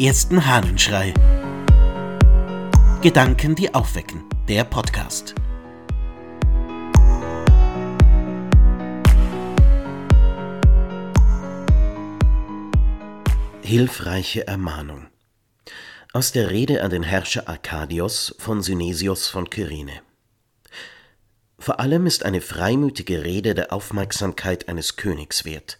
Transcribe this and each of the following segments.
ersten Hahnenschrei. Gedanken, die aufwecken. Der Podcast. Hilfreiche Ermahnung. Aus der Rede an den Herrscher Arkadios von Synesios von Kyrene. Vor allem ist eine freimütige Rede der Aufmerksamkeit eines Königs wert.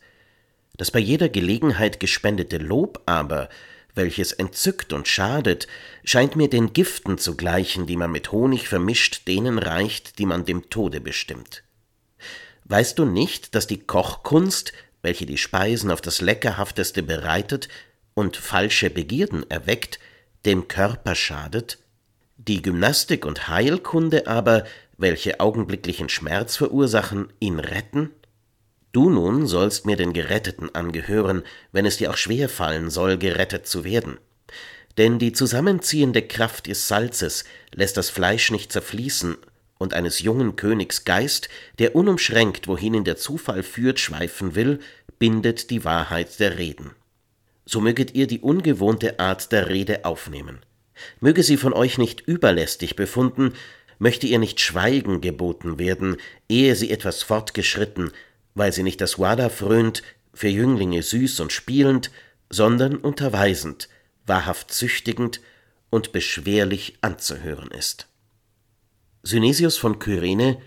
Das bei jeder Gelegenheit gespendete Lob aber, welches entzückt und schadet, scheint mir den Giften zu gleichen, die man mit Honig vermischt denen reicht, die man dem Tode bestimmt. Weißt du nicht, dass die Kochkunst, welche die Speisen auf das Leckerhafteste bereitet und falsche Begierden erweckt, dem Körper schadet? Die Gymnastik und Heilkunde aber welche augenblicklichen Schmerz verursachen, ihn retten? Du nun sollst mir den Geretteten angehören, wenn es dir auch schwer fallen soll, gerettet zu werden. Denn die zusammenziehende Kraft des Salzes lässt das Fleisch nicht zerfließen, und eines jungen Königs Geist, der unumschränkt, wohin ihn der Zufall führt, schweifen will, bindet die Wahrheit der Reden. So möget ihr die ungewohnte Art der Rede aufnehmen. Möge sie von euch nicht überlästig befunden, möchte ihr nicht Schweigen geboten werden, ehe sie etwas fortgeschritten, weil sie nicht das Wada frönt, für Jünglinge süß und spielend, sondern unterweisend, wahrhaft züchtigend und beschwerlich anzuhören ist. Synesius von Kyrene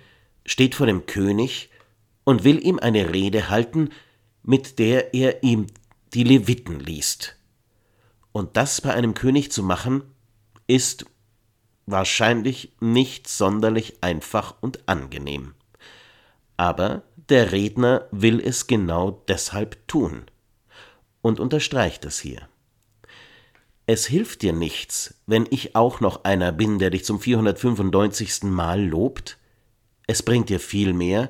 steht vor dem König und will ihm eine Rede halten, mit der er ihm die Leviten liest. Und das bei einem König zu machen, ist wahrscheinlich nicht sonderlich einfach und angenehm. Aber der Redner will es genau deshalb tun und unterstreicht es hier. Es hilft dir nichts, wenn ich auch noch einer bin, der dich zum 495. Mal lobt. Es bringt dir viel mehr,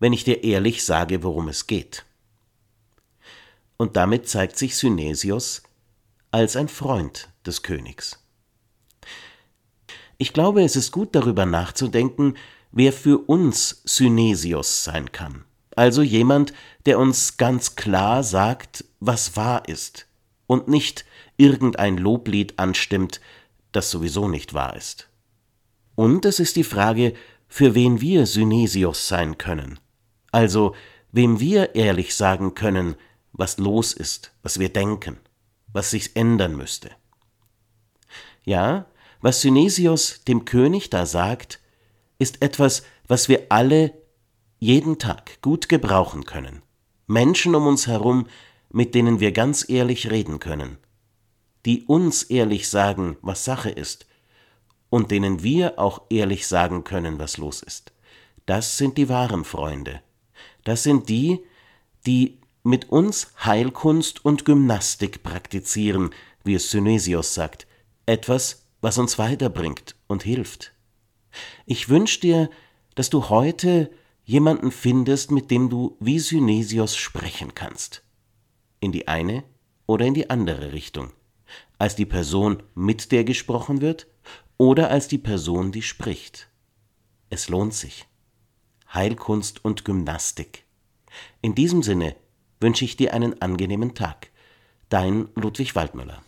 wenn ich dir ehrlich sage, worum es geht. Und damit zeigt sich Synesios als ein Freund des Königs. Ich glaube, es ist gut darüber nachzudenken, wer für uns Synesios sein kann. Also jemand, der uns ganz klar sagt, was wahr ist und nicht irgendein Loblied anstimmt, das sowieso nicht wahr ist. Und es ist die Frage, für wen wir Synesios sein können. Also, wem wir ehrlich sagen können, was los ist, was wir denken, was sich ändern müsste. Ja, was Synesios dem König da sagt, ist etwas, was wir alle jeden Tag gut gebrauchen können. Menschen um uns herum, mit denen wir ganz ehrlich reden können, die uns ehrlich sagen, was Sache ist, und denen wir auch ehrlich sagen können, was los ist. Das sind die wahren Freunde. Das sind die, die mit uns Heilkunst und Gymnastik praktizieren, wie es Synesios sagt, etwas, was uns weiterbringt und hilft. Ich wünsche dir, dass du heute jemanden findest, mit dem du wie Synesios sprechen kannst. In die eine oder in die andere Richtung. Als die Person, mit der gesprochen wird, oder als die Person, die spricht. Es lohnt sich. Heilkunst und Gymnastik. In diesem Sinne wünsche ich dir einen angenehmen Tag. Dein Ludwig Waldmüller.